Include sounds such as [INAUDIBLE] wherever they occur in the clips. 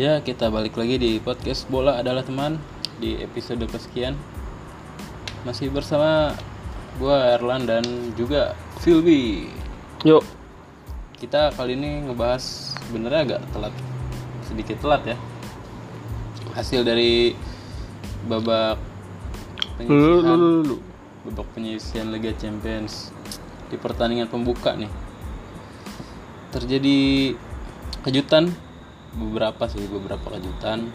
Ya, kita balik lagi di podcast Bola adalah teman di episode kesekian. Masih bersama gua Erlan dan juga Philby. Yuk, Kita kali ini ngebahas sebenarnya agak telat, sedikit telat ya. Hasil dari babak dulu. babak penyisihan Liga Champions di pertandingan pembuka nih. Terjadi kejutan beberapa sih beberapa kejutan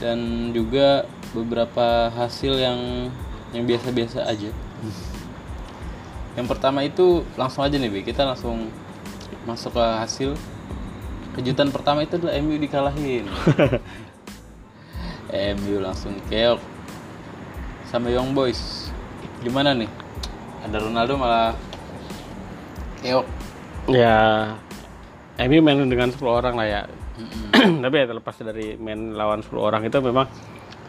dan juga beberapa hasil yang yang biasa-biasa aja. [LAUGHS] Yang pertama itu langsung aja nih, Bi. Kita langsung masuk ke hasil. Kejutan pertama itu adalah MU dikalahin. [LAUGHS] MU langsung keok sama Young Boys. Gimana nih? Ada Ronaldo malah keok. Ya, MU main dengan 10 orang lah ya. [CLEARS THROAT] Tapi ya terlepas dari main lawan 10 orang itu memang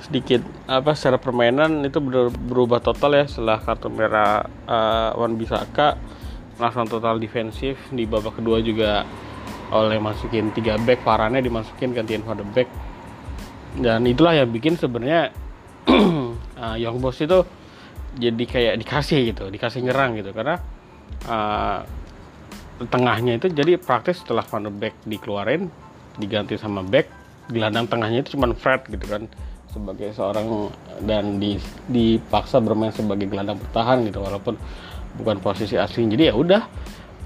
sedikit apa secara permainan itu ber- berubah total ya. Setelah kartu merah uh, Wan Bisaka langsung total defensif. Di babak kedua juga oleh masukin 3 back Varane dimasukin gantian Van de Beek. Dan itulah yang bikin sebenarnya uh, [CLEARS THROAT] Young Boys itu jadi kayak dikasih gitu dikasih nyerang gitu. Karena uh, tengahnya itu jadi praktis setelah Van de Beek dikeluarin diganti sama back gelandang tengahnya itu cuma Fred gitu kan sebagai seorang dan di, dipaksa bermain sebagai gelandang bertahan gitu walaupun bukan posisi asli jadi ya udah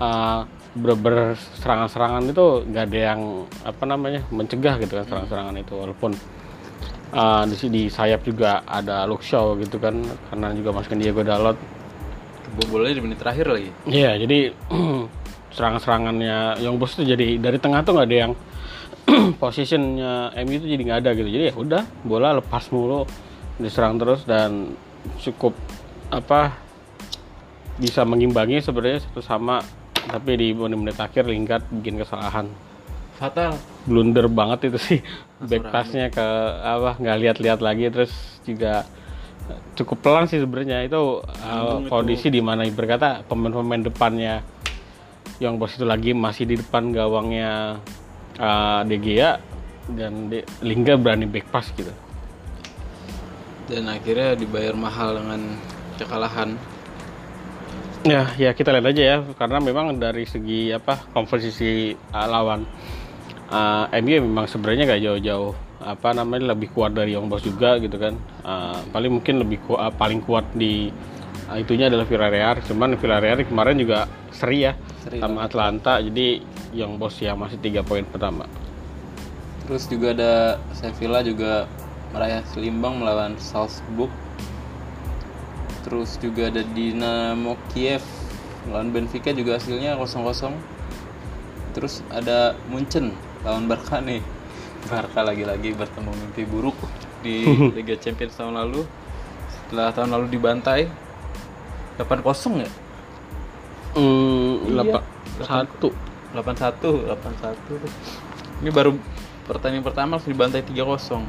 uh, ber ber- serangan-serangan itu nggak ada yang apa namanya mencegah gitu kan serangan-serangan itu walaupun uh, di di sayap juga ada Luke Shaw gitu kan karena juga masukin Diego Dalot Kebobolannya di menit terakhir lagi. Iya, jadi [CLEARS THROAT] serangan-serangannya Young Boys itu jadi dari tengah tuh nggak ada yang [CLEARS THROAT] positionnya MU itu jadi nggak ada gitu. Jadi ya udah bola lepas mulu diserang terus dan cukup apa bisa mengimbangi sebenarnya satu sama tapi di menit-menit akhir Lingard bikin kesalahan. Fatal. blunder banget itu sih. Back passnya ke apa nggak lihat-lihat lagi terus juga cukup pelan sih sebenarnya. Itu uh, kondisi di mana berkata pemain-pemain depannya yang bos itu lagi masih di depan gawangnya uh, De Gea dan De, Lingga berani back pass gitu Dan akhirnya dibayar mahal dengan kekalahan. ya ya kita lihat aja ya karena memang dari segi apa komposisi uh, lawan uh, MU memang sebenarnya gak jauh-jauh apa namanya lebih kuat dari Young Boys juga gitu kan Uh, paling mungkin lebih ku- uh, paling kuat di itunya adalah Villarreal cuman Villarreal kemarin juga seri ya Seri sama Atlanta jadi Young Boys yang masih tiga poin pertama Terus juga ada Sevilla juga meraih selimbang melawan Salzburg. Terus juga ada Dinamo Kiev melawan Benfica juga hasilnya 0-0. Terus ada Munchen lawan Barca nih. [LAUGHS] Barca lagi-lagi bertemu mimpi buruk di [LAUGHS] Liga Champions tahun lalu. Setelah tahun lalu dibantai 8-0 ya? hmm, Iya. delapan- satu 81 81 ini baru pertandingan pertama langsung dibantai 3-0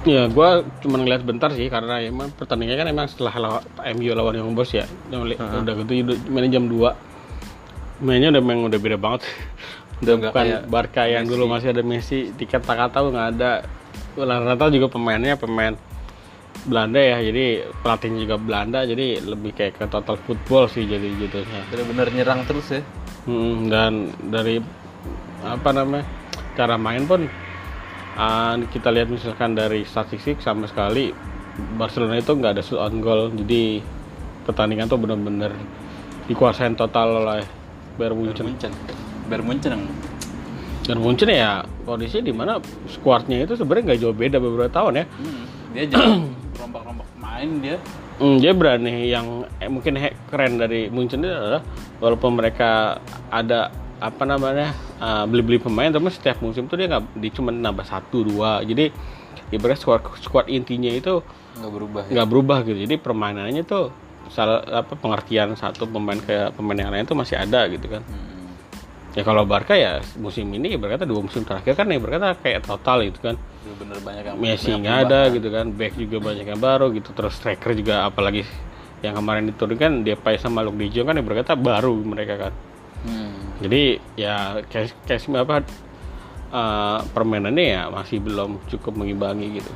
Ya, gua cuma ngeliat bentar sih karena emang pertandingannya kan emang setelah lawa- MU lawan Young Boys ya. Yang li- udah gitu mainnya jam 2. Mainnya udah memang udah beda banget. [LAUGHS] udah Nggak bukan Barca yang dulu masih ada Messi, tiket tak tahu nggak ada. Rata-rata juga pemainnya pemain Belanda ya. Jadi pelatihnya juga Belanda jadi lebih kayak ke total football sih jadi jatuhnya. bener-bener nyerang terus ya. Hmm, dan dari apa namanya cara main pun ah, kita lihat misalkan dari statistik sama sekali Barcelona itu nggak ada shoot on goal. Jadi pertandingan tuh bener-bener dikuasain total oleh Bayern Munchen. Bayern Munchen. Dan Munchen ya kondisi di mana skuadnya itu sebenarnya nggak jauh beda beberapa tahun ya. Hmm, dia jadi [CLEARS THROAT] rombak-rombak main dia Hmm, dia berani yang eh, mungkin he- keren dari Munchen itu adalah walaupun mereka ada apa namanya uh, beli-beli pemain, tapi setiap musim tuh dia nggak di cuma nambah satu dua. Jadi ibarat squad squad intinya itu nggak berubah ya nggak berubah gitu. Jadi permainannya tuh salah apa pengertian satu pemain ke pemain yang lain tuh masih ada gitu kan. Hmm. Ya kalau Barca ya musim ini berkata dua musim terakhir kan ya berkata kayak total gitu kan. bener banyak yang Messi nggak ada gitu kan, back juga banyak yang baru gitu, terus striker juga apalagi yang kemarin diturunkan dia Depay sama Luke De Jong kan yang berkata baru mereka kan. Hmm. Jadi ya kayak kayak apa eh, permainannya ya masih belum cukup mengimbangi gitu.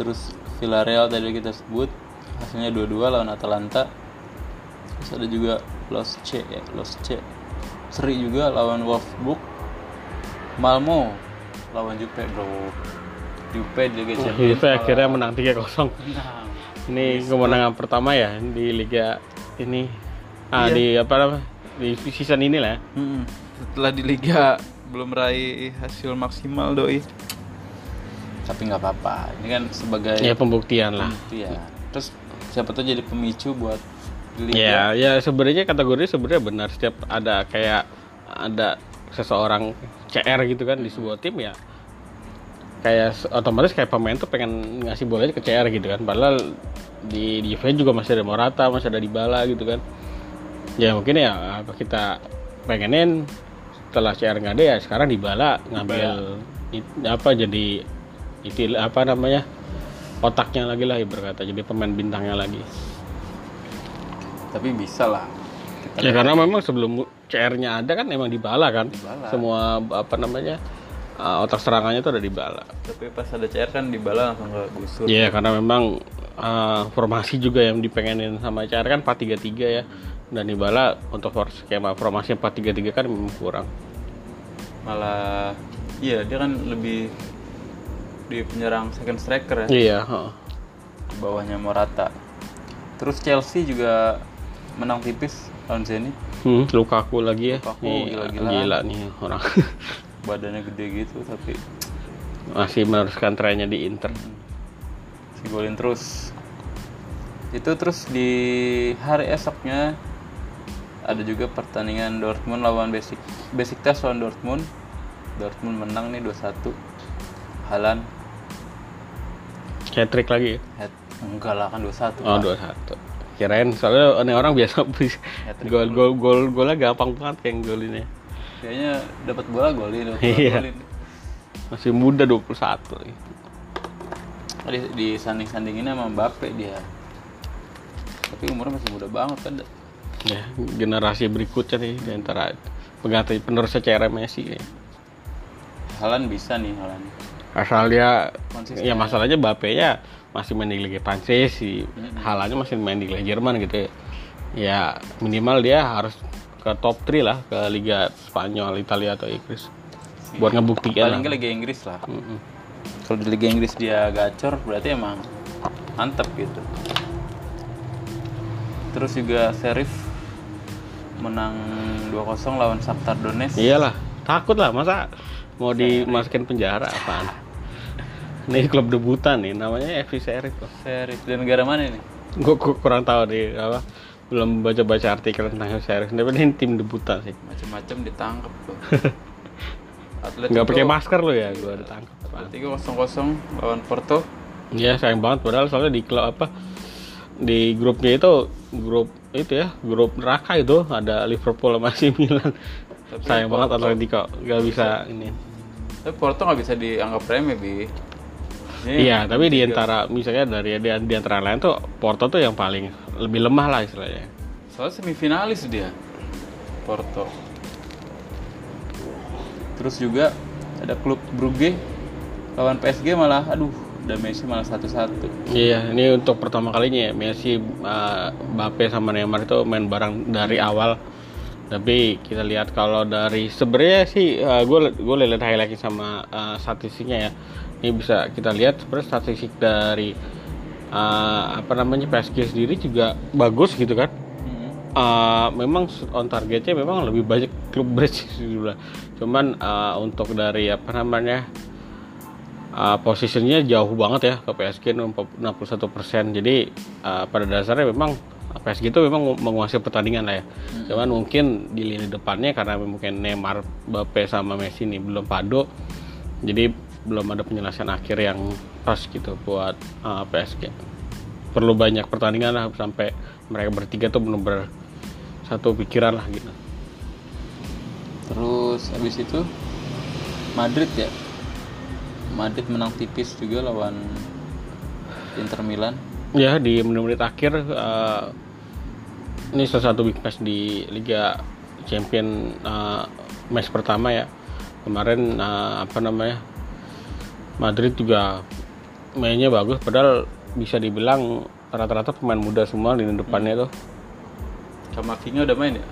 terus Villarreal tadi kita sebut hasilnya 2-2 lawan Atalanta terus ada juga Los C ya Los C seri juga lawan Wolfsburg Malmo lawan Juve bro Juve di Liga Champions Juve akhirnya menang 3-0. Nah, Ini kemenangan pertama ya di liga ini. Ah Iya. di apa namanya? Di season ini lah. ya. Mm-mm. Setelah di liga belum meraih hasil maksimal doi. tapi nggak apa-apa ini kan sebagai Ya pembuktian lah. ya terus siapa tuh jadi pemicu buat Liga Ya, ya sebenarnya kategori sebenarnya benar. Setiap ada kayak ada seseorang CR gitu kan di sebuah tim ya kayak otomatis kayak pemain tuh pengen ngasih bolanya ke CR gitu kan. Padahal di di Juve juga masih ada Morata masih ada Dybala gitu kan. Ya mungkin ya apa kita pengenin setelah CR nggak ada ya sekarang Dybala ngambil it- apa jadi itu apa namanya otaknya lagi lah berkata jadi pemain bintangnya lagi tapi bisa lah kita Ya karena memang sebelum CR-nya ada kan emang dibala kan. Dybala. Semua apa namanya? uh, otak serangannya itu ada dibala. Tapi pas ada CR kan dibala langsung ke gusur. Iya, karena memang uh, formasi juga yang dipengenin sama CR kan 4-3-3 ya. Dan dibala untuk skema formasi 4-3-3 kan memang kurang. Malah iya dia kan lebih di penyerang second striker ya. Iya, heeh. di bawahnya Morata terus Chelsea juga menang tipis lawan Zenit Hmm, Lukaku lagi ya. Lukaku Nih, gila-gilaan. gila nih orang. [LAUGHS] badannya gede gitu tapi Masih meneruskan trennya di Inter. si golin terus itu terus di hari esoknya ada juga pertandingan Dortmund lawan Basic Besiktas lawan Dortmund Dortmund menang nih 2-1 Halan Hat-trick lagi ya. enggak lah kan 2-1 Oh, Pak. 2-1. Kirain soalnya ini orang biasa [LAUGHS] Hat-trick gol gol gol golnya gampang banget kayak golinnya. kayaknya dapat bola golin dapat Iya. golin Masih muda 21 lagi. di, di sanding-sandinginnya sama Mbappe dia tapi umurnya masih muda banget kan Ya, generasi berikutnya nih di antara pengganti penerusnya CR Messi. ya. Halan bisa nih Halan Asal dia Konsisten. ya masalahnya Mbappe ya masih main di Liga Prancis, si halannya masih main di Liga Jerman gitu ya. Ya minimal dia harus ke top 3 lah ke Liga Spanyol, Italia atau Inggris. Buat ngebuktiin paling nggak Liga Inggris lah Mm-mm. kalau di Liga Inggris dia gacor berarti emang mantep gitu terus juga Sheriff menang 2-0 lawan Shakhtar Donetsk Iyalah, takut lah masa mau dimasukin penjara apaan. Ini klub debutan nih, namanya FC Sheriff loh. Sheriff dari negara mana nih Gue kurang tahu deh apa belum baca-baca artikel tentang FC Sheriff. Tapi ini tim debutan sih. macem-macem ditangkap tuh [LAUGHS] Atlet Nggak pakai masker lo ya, gue ditangkap. tiga kosong kosong lawan Porto Iya sayang banget padahal soalnya di klub apa di grupnya itu grup itu ya grup neraka itu ada Liverpool sama [LAUGHS] AC Milan. Tapi sayang banget Porto- Atletico nggak bisa ini. tapi Porto nggak bisa dianggap remeh bi Iya, tapi di antara misalnya dari di, di antara lain tuh Porto tuh yang paling lebih lemah lah istilahnya. soalnya semifinalis dia Porto terus juga ada klub Brugge lawan PSG malah aduh udah Messi malah satu-satu Iya, ini untuk pertama kalinya ya Messi, uh, Mbappe sama Neymar itu main bareng dari awal. Tapi kita lihat kalau dari sebenarnya sih gue gue lihat highlightnya sama uh, statistiknya ya. Ini bisa kita lihat sebenarnya statistik dari uh, apa namanya PSG sendiri juga bagus gitu kan. Uh, memang on targetnya memang lebih banyak klub [LAUGHS] bridge juga. Cuman uh, untuk dari apa namanya uh, posisinya jauh banget ya ke PSG 61 persen. Jadi uh, pada dasarnya memang PSG itu memang menguasai pertandingan lah ya. Cuman mungkin di lini depannya karena mungkin Neymar, Mbappe sama Messi ini belum padu. Jadi belum ada penyelesaian akhir yang pas gitu buat uh, PSG. Perlu banyak pertandingan lah sampai mereka bertiga tuh benar-benar satu pikiran lah gitu. terus habis itu Madrid ya Madrid menang tipis juga lawan Inter Milan Ya di menit-menit akhir eh, ini salah satu big match di Liga Champion eh, match pertama ya kemarin eh, apa namanya Madrid juga mainnya bagus padahal bisa dibilang rata-rata pemain muda semua di depannya tuh Kamavinga udah main ya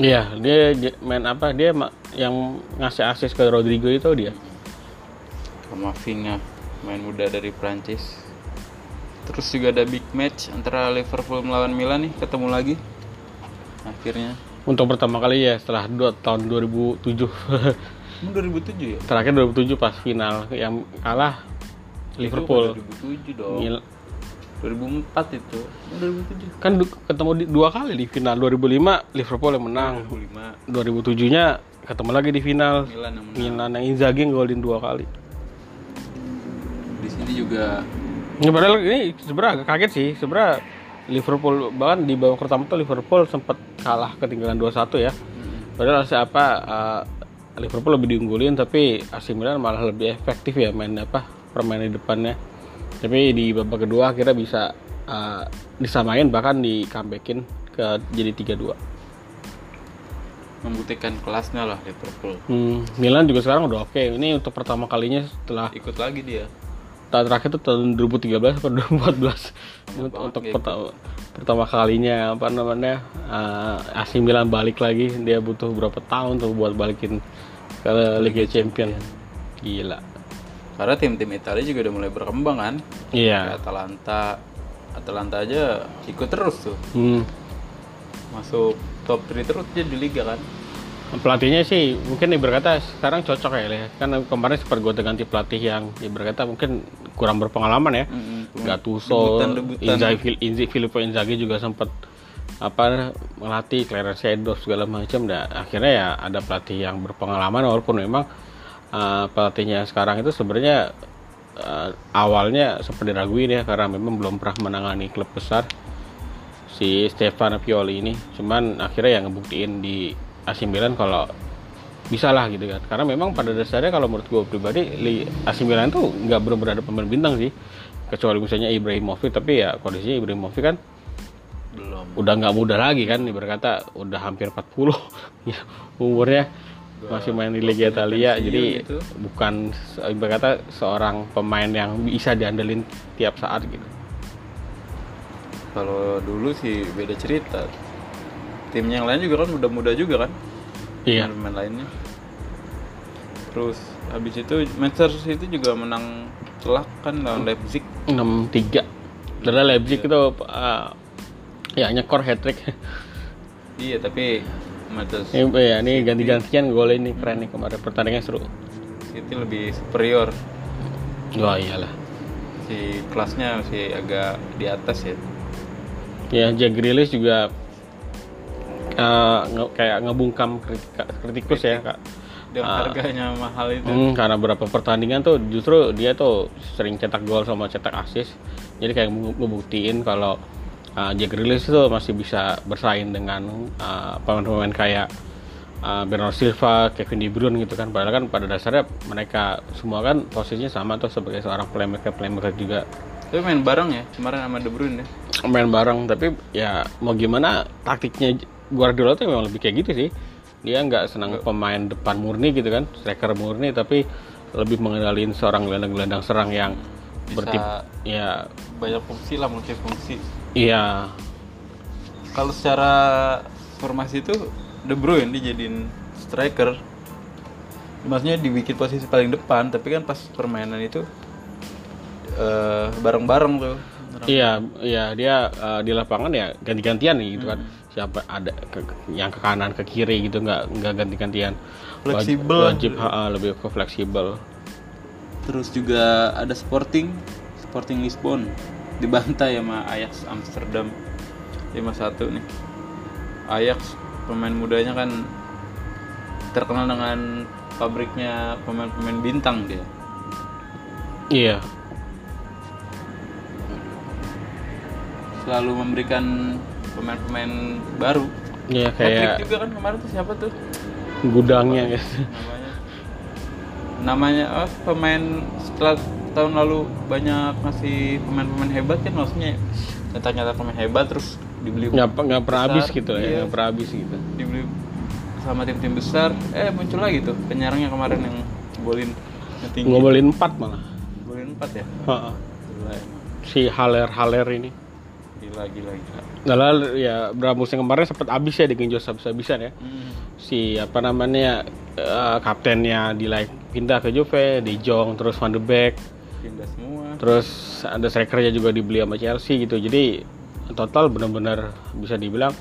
Iya, dia main apa? Dia yang ngasih asis ke Rodrigo itu dia. Kamavinga main muda dari Prancis terus juga ada big match antara Liverpool melawan Milan nih ketemu lagi akhirnya Untuk pertama kali ya setelah dua tahun 2007. [LAUGHS] Emang 2007 ya? Terakhir 2007 pas final yang kalah Liverpool. Itu kan 2007 dong. Mil- 2004 itu. Emang 2007 kan ketemu di, dua kali di final. 2005 Liverpool yang menang. 2005 2007 nya ketemu lagi di final. Milan yang menang. Milan yang Inzaghi golin dua kali. Di sini juga ini padahal ini sebenarnya agak kaget sih. Sebenarnya Liverpool bahkan di babak pertama tuh Liverpool sempat kalah ketinggalan 2-1 ya. Padahal siapa uh, Liverpool lebih diunggulin tapi AC Milan malah lebih efektif ya main apa permainan di depannya. Tapi di babak kedua akhirnya bisa uh, disamain bahkan di comebackin ke jadi 3-2 membuktikan kelasnya lah Liverpool. Hmm, Milan juga sekarang udah oke. Ini untuk pertama kalinya setelah ikut lagi dia tahun terakhir tuh tahun 2013 atau 2014 untuk, untuk kayak pertama, pertama kalinya apa namanya uh, AC Milan balik lagi. Dia butuh berapa tahun tuh buat balikin ke Liga Champion. Gila. Karena tim-tim Italia juga udah mulai berkembang kan? Iya. Kayak Atalanta. Atalanta aja ikut terus tuh. Hmm. masuk top 3 terus dia di liga kan pelatihnya sih mungkin berkata sekarang cocok ya Le. kan kemarin sempat gue ganti pelatih yang berkata mungkin kurang berpengalaman ya Gattuso, Debutan-debutan. Inzaghi, Inzaghi, Filippo Inzaghi juga sempat apa melatih Clarence Seedorf segala macam dan akhirnya ya ada pelatih yang berpengalaman walaupun memang uh, pelatihnya sekarang itu sebenarnya uh, awalnya sempat diraguin ya karena memang belum pernah menangani klub besar si Stefano Pioli ini cuman akhirnya yang ngebuktiin di AC Milan kalau bisa lah gitu kan. Karena memang pada dasarnya kalau menurut gue pribadi AC Milan tuh nggak benar-benar ada pemain bintang sih. Kecuali misalnya Ibrahimovic tapi ya kondisinya Ibrahimovic kan belum. udah nggak muda lagi kan berkata udah hampir 40 ya, [LAUGHS] umurnya. Masih main di Liga Italia jadi gitu. bukan berkata seorang pemain yang bisa diandelin tiap saat gitu. Kalau dulu sih beda cerita tim yang lain juga kan udah muda juga kan? Iya. Pemain lainnya. Terus habis itu Manchester City juga menang telak kan lawan Leipzig. 6-3 Padahal Leipzig itu uh, ya nyekor hat trick iya tapi Manchester ini ya ini ganti-gantian gol ini keren nih kemarin. Pertandingan seru. City lebih superior. Wah iyalah. Si kelasnya masih agak di atas ya. Ya Jack Grealish juga uh, nge- kayak ngebungkam kritika- kritikus ya kak. Dengan harganya mahal itu. Hmm, karena beberapa pertandingan tuh justru dia tuh sering cetak gol sama cetak assist. Jadi kayak nge- ngebuktiin kalau uh, Jack Grealish itu masih bisa bersaing dengan uh, pemain-pemain kayak uh, Bernardo Silva, Kevin De Bruyne gitu kan. Padahal kan pada dasarnya mereka semua kan posisinya sama tuh sebagai seorang playmaker playmaker juga. Tapi main bareng ya kemarin sama De Bruyne ya? Main bareng tapi ya mau gimana taktiknya Guardiola tuh memang lebih kayak gitu sih. Dia nggak senang pemain depan murni gitu kan striker murni tapi lebih mengendalikan seorang gelandang-gelandang serang yang Bisa- bertip ya. banyak fungsi lah multi fungsi iya. Kalau secara formasi itu De Bruyne dijadiin striker. Maksudnya dibikin posisi paling depan tapi kan pas permainan itu eh, bareng-bareng tuh. Iya iya dia eh, di lapangan ya ganti-gantian nih gitu kan siapa ada ke- yang ke kanan ke kiri gitu nggak nggak ganti-gantian. Fleksibel. wajib ha, lebih ke fleksibel. Terus juga ada Sporting Sporting Lisbon. Dibantai sama Ajax Amsterdam 5-1 nih. Ajax pemain mudanya kan terkenal dengan pabriknya pemain-pemain bintang dia. Iya. Selalu memberikan pemain-pemain baru. Iya Patrick kayak juga kan kemarin tuh siapa tuh? Gudangnya. Guys namanya? Namanya oh, pemain setelah tahun lalu banyak ngasih pemain-pemain hebat kan maksudnya nyata-nyata pemain hebat terus dibeli nggak nggak pernah habis gitu ya iya. nggak pernah habis gitu. Dibeli sama tim-tim besar eh muncul lagi tuh penyerangnya kemarin yang golin tinggi. Ngobrolin 4 malah. golin 4 ya? Heeh. gila emang Si Haler-Haler ini. Gila gila gila Lalu ya berapa musim kemarin sempat habis ya digenjot habis-habisan ya. Hmm. Si apa namanya eh, kaptennya di like pindah ke Juve, De Jong, terus Van de Beek, pindah semua terus ada strikernya juga dibeli sama Chelsea gitu. Jadi total benar-benar bisa dibilang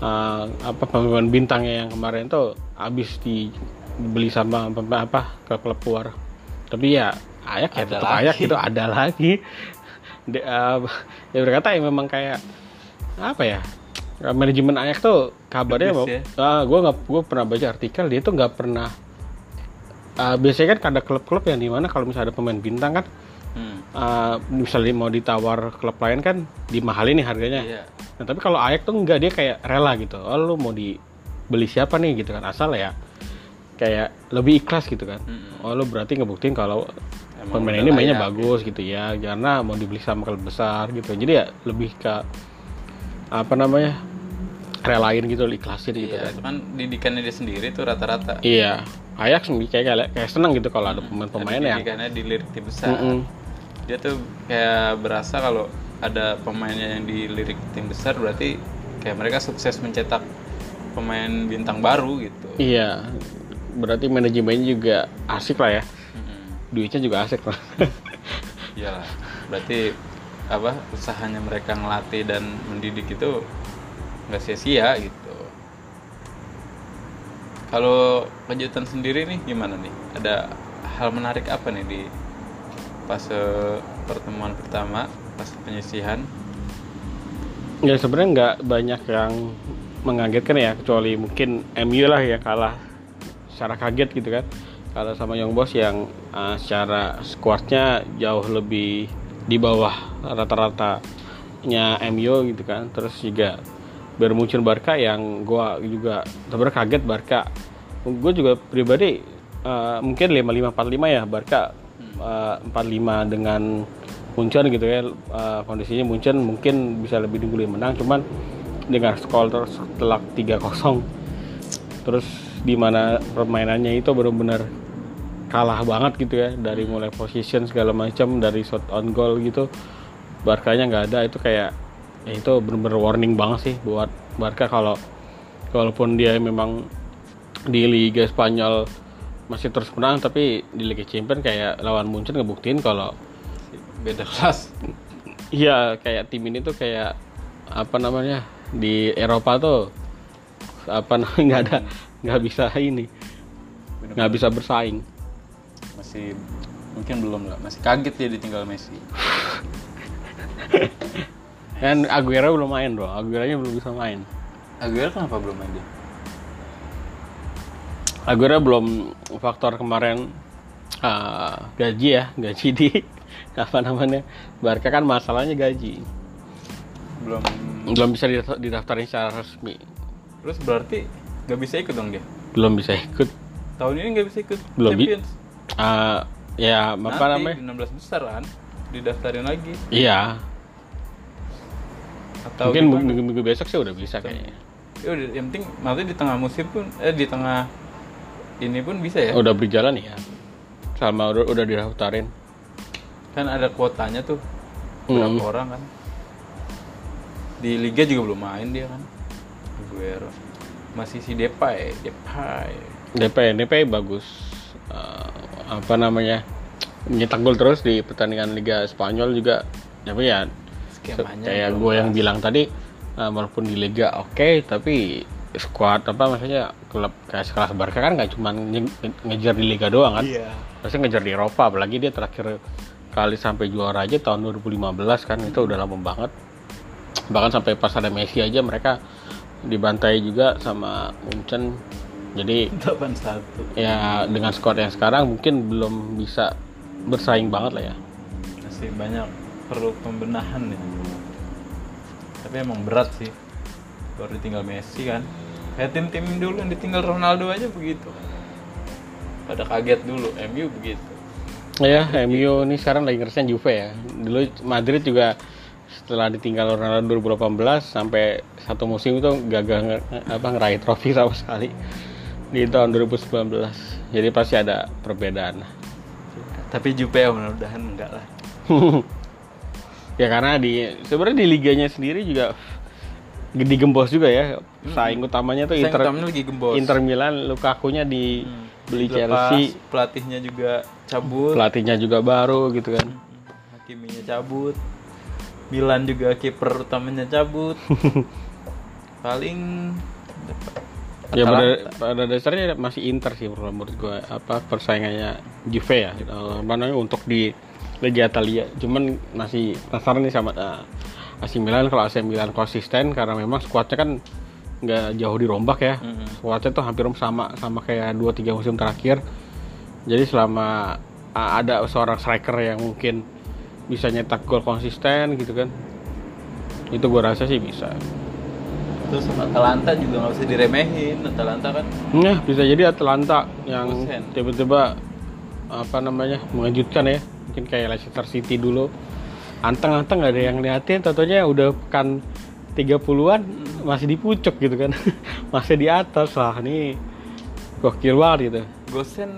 eh, apa pemain bintangnya yang kemarin tuh habis dibeli sama pemain apa ke klub luar. Tapi ya Ayak ya Ada tetap lagi. Ayak gitu ada lagi. De, eh, [LAUGHS] ya berkata ya memang kayak apa ya manajemen Ayak tuh kabarnya mau Bagus ah gue nggak gue pernah baca artikel dia tuh nggak pernah ah, biasanya kan ada klub-klub yang di mana kalau misalnya ada pemain bintang kan hmm. ah, misalnya mau ditawar klub lain kan dimahalin nih harganya. Iya. Nah tapi kalau Ayak tuh enggak dia kayak rela gitu. Oh lu mau dibeli siapa nih gitu kan asal ya kayak lebih ikhlas gitu kan. Mm-mm. oh lu berarti ngebuktiin kalau pemain ini mainnya layak, bagus gitu ya karena mau dibeli sama klub besar gitu. Jadi ya lebih ke apa namanya relain gitu ikhlasin gitu iya kan. itu kan didikannya dia sendiri tuh rata-rata. Iya. Ajax kayak kayak, kayak seneng gitu kalau ada pemain-pemain Jadi yang didikannya dilirik tim besar. Mm-mm. dia tuh kayak berasa kalau ada pemainnya yang dilirik tim besar berarti kayak mereka sukses mencetak pemain bintang baru gitu. Iya. Berarti manajemennya juga asik lah ya. Duitnya juga asik lah. [LAUGHS] Iyalah berarti apa usahanya mereka ngelatih dan mendidik itu nggak sia-sia gitu. Kalau kejutan sendiri nih gimana nih? Ada hal menarik apa nih di fase pertemuan pertama fase penyisihan? Ya sebenarnya nggak banyak yang mengagetkan ya kecuali mungkin MU lah ya kalah secara kaget gitu kan kalah sama Young Boss yang uh, secara squadnya jauh lebih di bawah rata-ratanya MU gitu kan. Terus juga baru muncul Barca yang gua juga sebenarnya kaget Barca. Gue juga pribadi uh, mungkin 5545 ya Barca uh, 45 dengan Munchen gitu ya. Uh, kondisinya Munchen mungkin bisa lebih dulu menang. Cuman dengan skor telak 3-0 terus di mana permainannya itu benar-benar kalah banget gitu ya. Dari mulai position segala macam dari shot on goal gitu. Barkanya nggak ada itu kayak ya itu benar-benar warning banget sih buat Barca kalau walaupun dia memang di Liga Spanyol masih terus menang tapi di Liga Champions kayak lawan Munchen ngebuktiin kalau beda kelas. Iya kayak tim ini tuh kayak apa namanya di Eropa tuh apa nggak ada nggak bisa ini. Nggak bisa bersaing. Masih mungkin belum lah. Masih kaget dia ditinggal Messi. [LAUGHS] Kan Aguero belum main bro. Aguero nya belum bisa main. Aguero kenapa belum main dia? Aguero belum faktor kemarin uh, gaji ya gaji di [LAUGHS] apa namanya Barca kan masalahnya gaji. Belum. Belum bisa didaf- didaftarin secara resmi. Terus berarti nggak bisa ikut dong dia? Belum bisa ikut. Tahun ini nggak bisa ikut Belum bi- Champions. Uh, ya apa Nanti namanya? 16 besar kan didaftarin lagi. Iya. Atau mungkin minggu, minggu besok sih udah bisa kayaknya. Ya udah, yang penting maksudnya di tengah musim pun eh di tengah ini pun bisa ya? Udah berjalan ya. Sama udah, udah didaftarin. Kan ada kuotanya tuh. Berapa Hmm. orang kan. Di liga juga belum main dia kan. Aguero masih si Depay Depay. DP DP bagus. Uh, apa namanya? Nyetak gol terus di pertandingan Liga Spanyol juga. Tapi ya skemanya kayak gue yang bilang tadi uh, walaupun di Liga oke tapi squad apa maksudnya klub kayak sekelas Barca kan nggak cuma nge- ngejar di Liga doang kan? Iya. Pasti ngejar di Eropa apalagi dia terakhir kali sampai juara aja tahun 2015 kan itu udah lama banget. Bahkan sampai pas ada Messi aja mereka dibantai juga sama Munchen. Jadi 81 ya dengan skor yang sekarang mungkin belum bisa bersaing banget lah ya. Masih banyak perlu pembenahan nih tapi emang berat sih. Baru ditinggal Messi kan. Kayak tim-tim dulu yang ditinggal Ronaldo aja begitu. Pada kaget dulu MU begitu. Ya MU ini sekarang lagi ngerasain Juve ya. Dulu Madrid juga setelah ditinggal Ronaldo 2018 sampai satu musim itu gagal apa ngeraih trofi sama sekali di tahun 2019 jadi pasti ada perbedaan Tapi Jupe ya mudah-mudahan enggak lah. [LAUGHS] ya karena di sebenarnya di liganya sendiri juga gede gembos juga ya. Saing utamanya tuh Inter utamanya lagi gembos. Inter Milan Lukaku-nya di beli Dilepas, Chelsea. pelatihnya juga cabut, pelatihnya juga baru gitu kan. Hakiminya cabut. Milan juga kiper utamanya cabut. [LAUGHS] Paling ya pada, pada dasarnya masih Inter sih menurut gue apa persaingannya Juve ya eh, mana untuk di Liga Italia. Cuman masih penasaran nih sama eh, AC Milan. Kalau AC Milan konsisten karena memang skuadnya kan nggak jauh dirombak ya. Mm-mm. skuadnya tuh hampir sama sama kayak 2-3 musim terakhir. Jadi selama uh, ada seorang striker yang mungkin bisa nyetak gol konsisten gitu kan itu gue rasa sih bisa terus sama Atalanta juga nggak usah diremehin. Atalanta kan Nah, bisa jadi Atalanta yang tiba-tiba apa namanya mengejutkan ya. Mungkin kayak Leicester City dulu. Anteng-anteng ada yang liatin, tentunya udah pekan 30-an masih di pucuk gitu kan. [LAUGHS] masih di atas lah nih. Gokil banget gitu. Gosen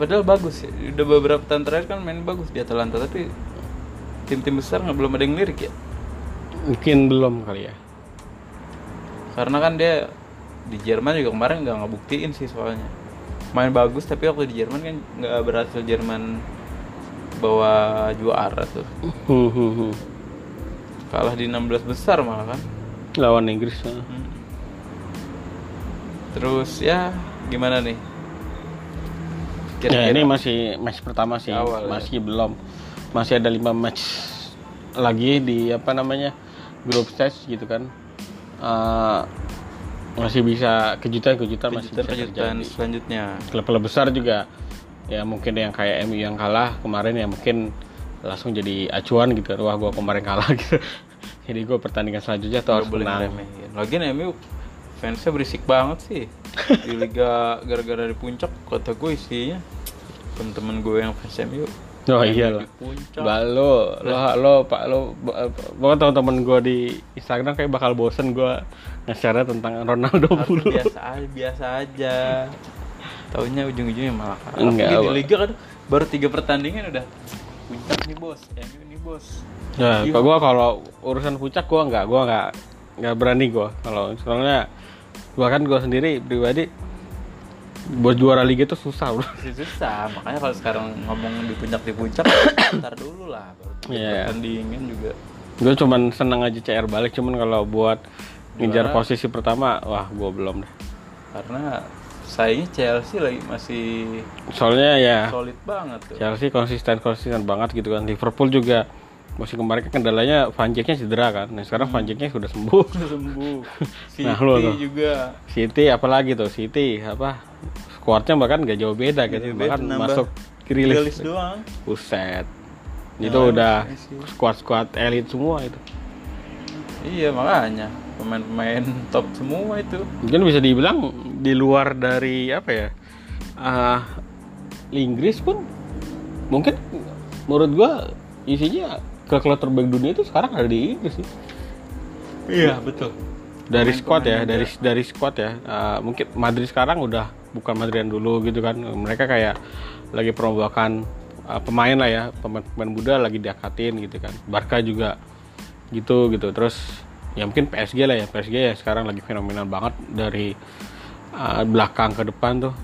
padahal bagus ya. Udah beberapa tahun terakhir kan main bagus di Atalanta tapi tim-tim besar nggak belum ada yang lirik ya. Mungkin belum kali ya. Karena kan dia di Jerman juga kemarin nggak ngebuktiin sih soalnya. Main bagus tapi waktu di Jerman kan nggak berhasil Jerman bawa juara tuh. Hmm, hmm, hmm. Kalah di 16 besar malah kan. Lawan Inggris. nah. Terus ya gimana nih? Ya ini masih match pertama sih, Awal ya. masih belum. Masih ada lima match lagi di apa namanya grup stage gitu kan. Eh, masih bisa kejutan-kejutan masih bisa kejutan-kejutan terjadi. selanjutnya. Klub-klub besar juga ya mungkin yang kayak MU yang kalah kemarin ya mungkin langsung jadi acuan gitu. Wah gua kemarin kalah [LAUGHS] gitu. Jadi gue pertandingan selanjutnya tuh harus menang. Lagian MU fansnya berisik banget sih di liga gara-gara di puncak kata gue isinya temen-temen gue yang fans MU Oh iya lah. Bah, lo, lo, lo, pak, lo, pokoknya teman-teman gue di Instagram kayak bakal bosen gue nge-share tentang Ronaldo mulu. biasa aja biasa aja taunya ujung-ujungnya malah kalah Enggak, di liga kan baru tiga pertandingan udah puncak nih bos MU nih bos Ya, kalau gue kalau urusan puncak gue nggak, gue nggak, nggak berani gue. Kalau soalnya gue kan gue sendiri pribadi buat juara liga itu susah bro. Susah makanya kalau sekarang ngomong di puncak di puncak ntar dulu lah baru Iya. pertandingan juga Gue cuman seneng aja CR balik, cuman kalau buat ngejar Juara. posisi pertama, wah gue belum deh. karena saingnya Chelsea lagi masih Soalnya ya solid banget tuh Chelsea konsisten konsisten banget gitu kan. Liverpool juga musim kemarin kan kendalanya Van Dijk-nya cedera kan. Nah sekarang Van Dijk-nya sudah sembuh. [LAUGHS] Udah sembuh City [LAUGHS] Nah, lu tuh. juga City apalagi tuh City apa skuadnya bahkan gak jauh beda gitu. Bahkan beda, nambah masuk Grealish Grealish. doang Buset. Itu lain udah masih. squad-squad elit semua itu. iya makanya pemain-pemain top semua itu Mungkin bisa dibilang di luar dari apa ya? ah Inggris pun mungkin menurut gua isinya klub-klub terbaik dunia itu sekarang ada di Inggris sih. iya betul. Dari squad ya muda. dari dari squad ya. Uh, mungkin Madrid sekarang udah bukan Madrid yang dulu gitu kan. Mereka kayak lagi perombakan uh, pemain lah ya pemain-pemain muda lagi diakatin gitu kan. Barca juga gitu gitu. Terus ya mungkin PSG lah ya. PSG ya sekarang lagi fenomenal banget dari uh, belakang ke depan tuh.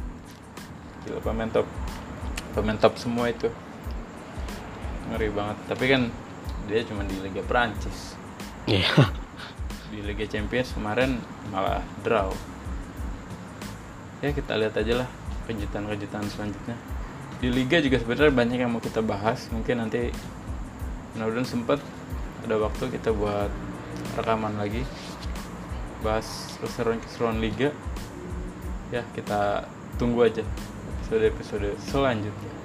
Gila, pemain top. Pemain top semua itu. Ngeri banget. Tapi kan dia cuma di Liga Prancis Iya. Di Liga Champions kemarin malah draw. Ya kita lihat aja lah kejutan-kejutan selanjutnya. Di Liga juga sebenarnya banyak yang mau kita bahas. Mungkin nanti mudah-mudahan sempet ada waktu kita buat rekaman lagi. Bahas keseruan-keseruan Liga. Ya kita tunggu aja episode-episode selanjutnya